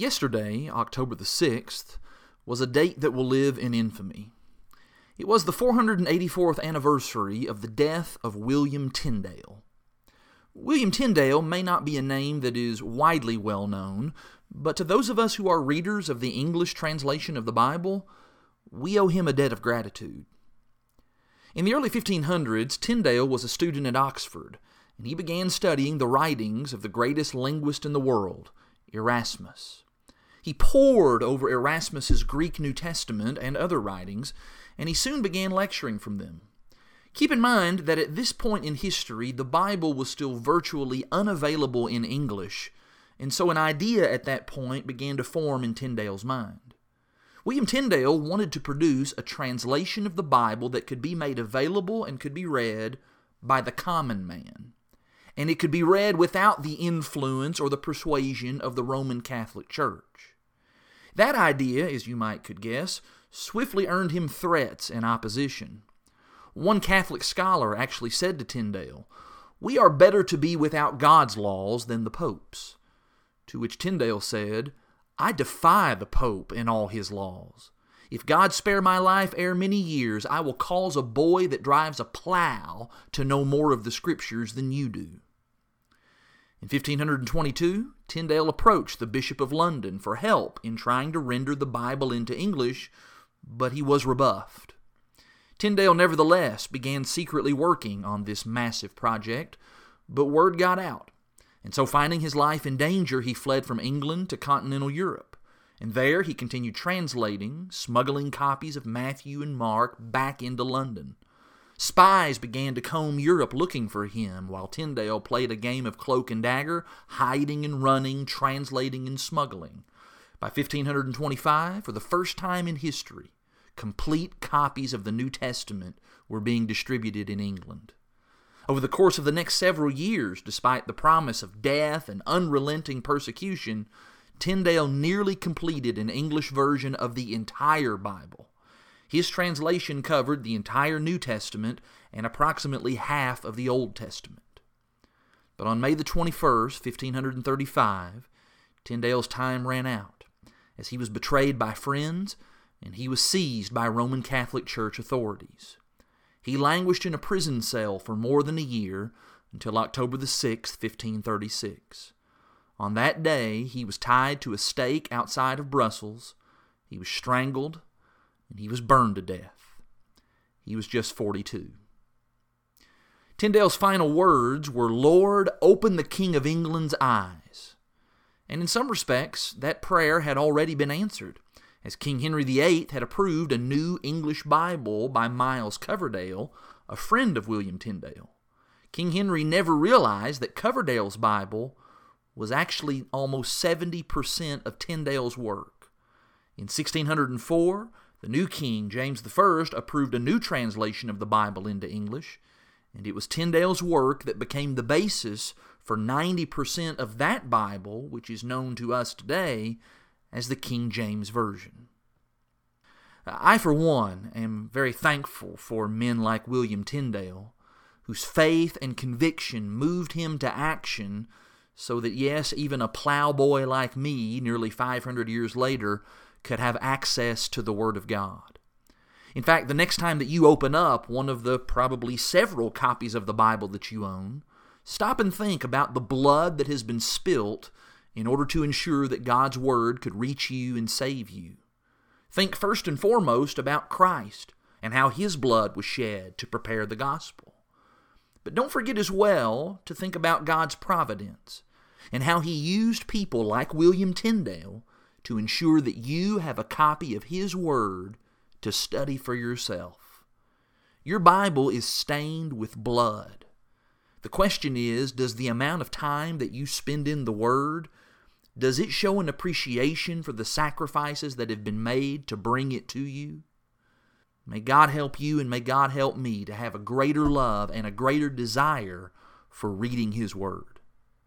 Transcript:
Yesterday, October the 6th, was a date that will live in infamy. It was the 484th anniversary of the death of William Tyndale. William Tyndale may not be a name that is widely well known, but to those of us who are readers of the English translation of the Bible, we owe him a debt of gratitude. In the early 1500s, Tyndale was a student at Oxford, and he began studying the writings of the greatest linguist in the world, Erasmus. He pored over Erasmus's Greek New Testament and other writings, and he soon began lecturing from them. Keep in mind that at this point in history, the Bible was still virtually unavailable in English, and so an idea at that point began to form in Tyndale's mind. William Tyndale wanted to produce a translation of the Bible that could be made available and could be read by the common man. And it could be read without the influence or the persuasion of the Roman Catholic Church. That idea, as you might could guess, swiftly earned him threats and opposition. One Catholic scholar actually said to Tyndale, We are better to be without God's laws than the Pope's. To which Tyndale said, I defy the Pope and all his laws. If God spare my life ere many years, I will cause a boy that drives a plow to know more of the Scriptures than you do. In 1522, Tyndale approached the Bishop of London for help in trying to render the Bible into English, but he was rebuffed. Tyndale nevertheless began secretly working on this massive project, but word got out, and so finding his life in danger, he fled from England to continental Europe. And there he continued translating, smuggling copies of Matthew and Mark back into London. Spies began to comb Europe looking for him, while Tyndale played a game of cloak and dagger, hiding and running, translating and smuggling. By 1525, for the first time in history, complete copies of the New Testament were being distributed in England. Over the course of the next several years, despite the promise of death and unrelenting persecution, Tyndale nearly completed an English version of the entire Bible. His translation covered the entire New Testament and approximately half of the Old Testament. But on May the 21st, 1535, Tyndale's time ran out, as he was betrayed by friends and he was seized by Roman Catholic Church authorities. He languished in a prison cell for more than a year until October the 6th, 1536. On that day, he was tied to a stake outside of Brussels, he was strangled, and he was burned to death. He was just 42. Tyndale's final words were, Lord, open the King of England's eyes. And in some respects, that prayer had already been answered, as King Henry VIII had approved a new English Bible by Miles Coverdale, a friend of William Tyndale. King Henry never realized that Coverdale's Bible was actually almost 70% of Tyndale's work. In 1604, the new king, James I, approved a new translation of the Bible into English, and it was Tyndale's work that became the basis for 90% of that Bible, which is known to us today as the King James Version. I, for one, am very thankful for men like William Tyndale, whose faith and conviction moved him to action so that, yes, even a plowboy like me, nearly 500 years later, could have access to the Word of God. In fact, the next time that you open up one of the probably several copies of the Bible that you own, stop and think about the blood that has been spilt in order to ensure that God's Word could reach you and save you. Think first and foremost about Christ and how His blood was shed to prepare the gospel. But don't forget as well to think about God's providence and how He used people like William Tyndale to ensure that you have a copy of His Word to study for yourself. Your Bible is stained with blood. The question is, does the amount of time that you spend in the Word, does it show an appreciation for the sacrifices that have been made to bring it to you? May God help you and may God help me to have a greater love and a greater desire for reading His Word.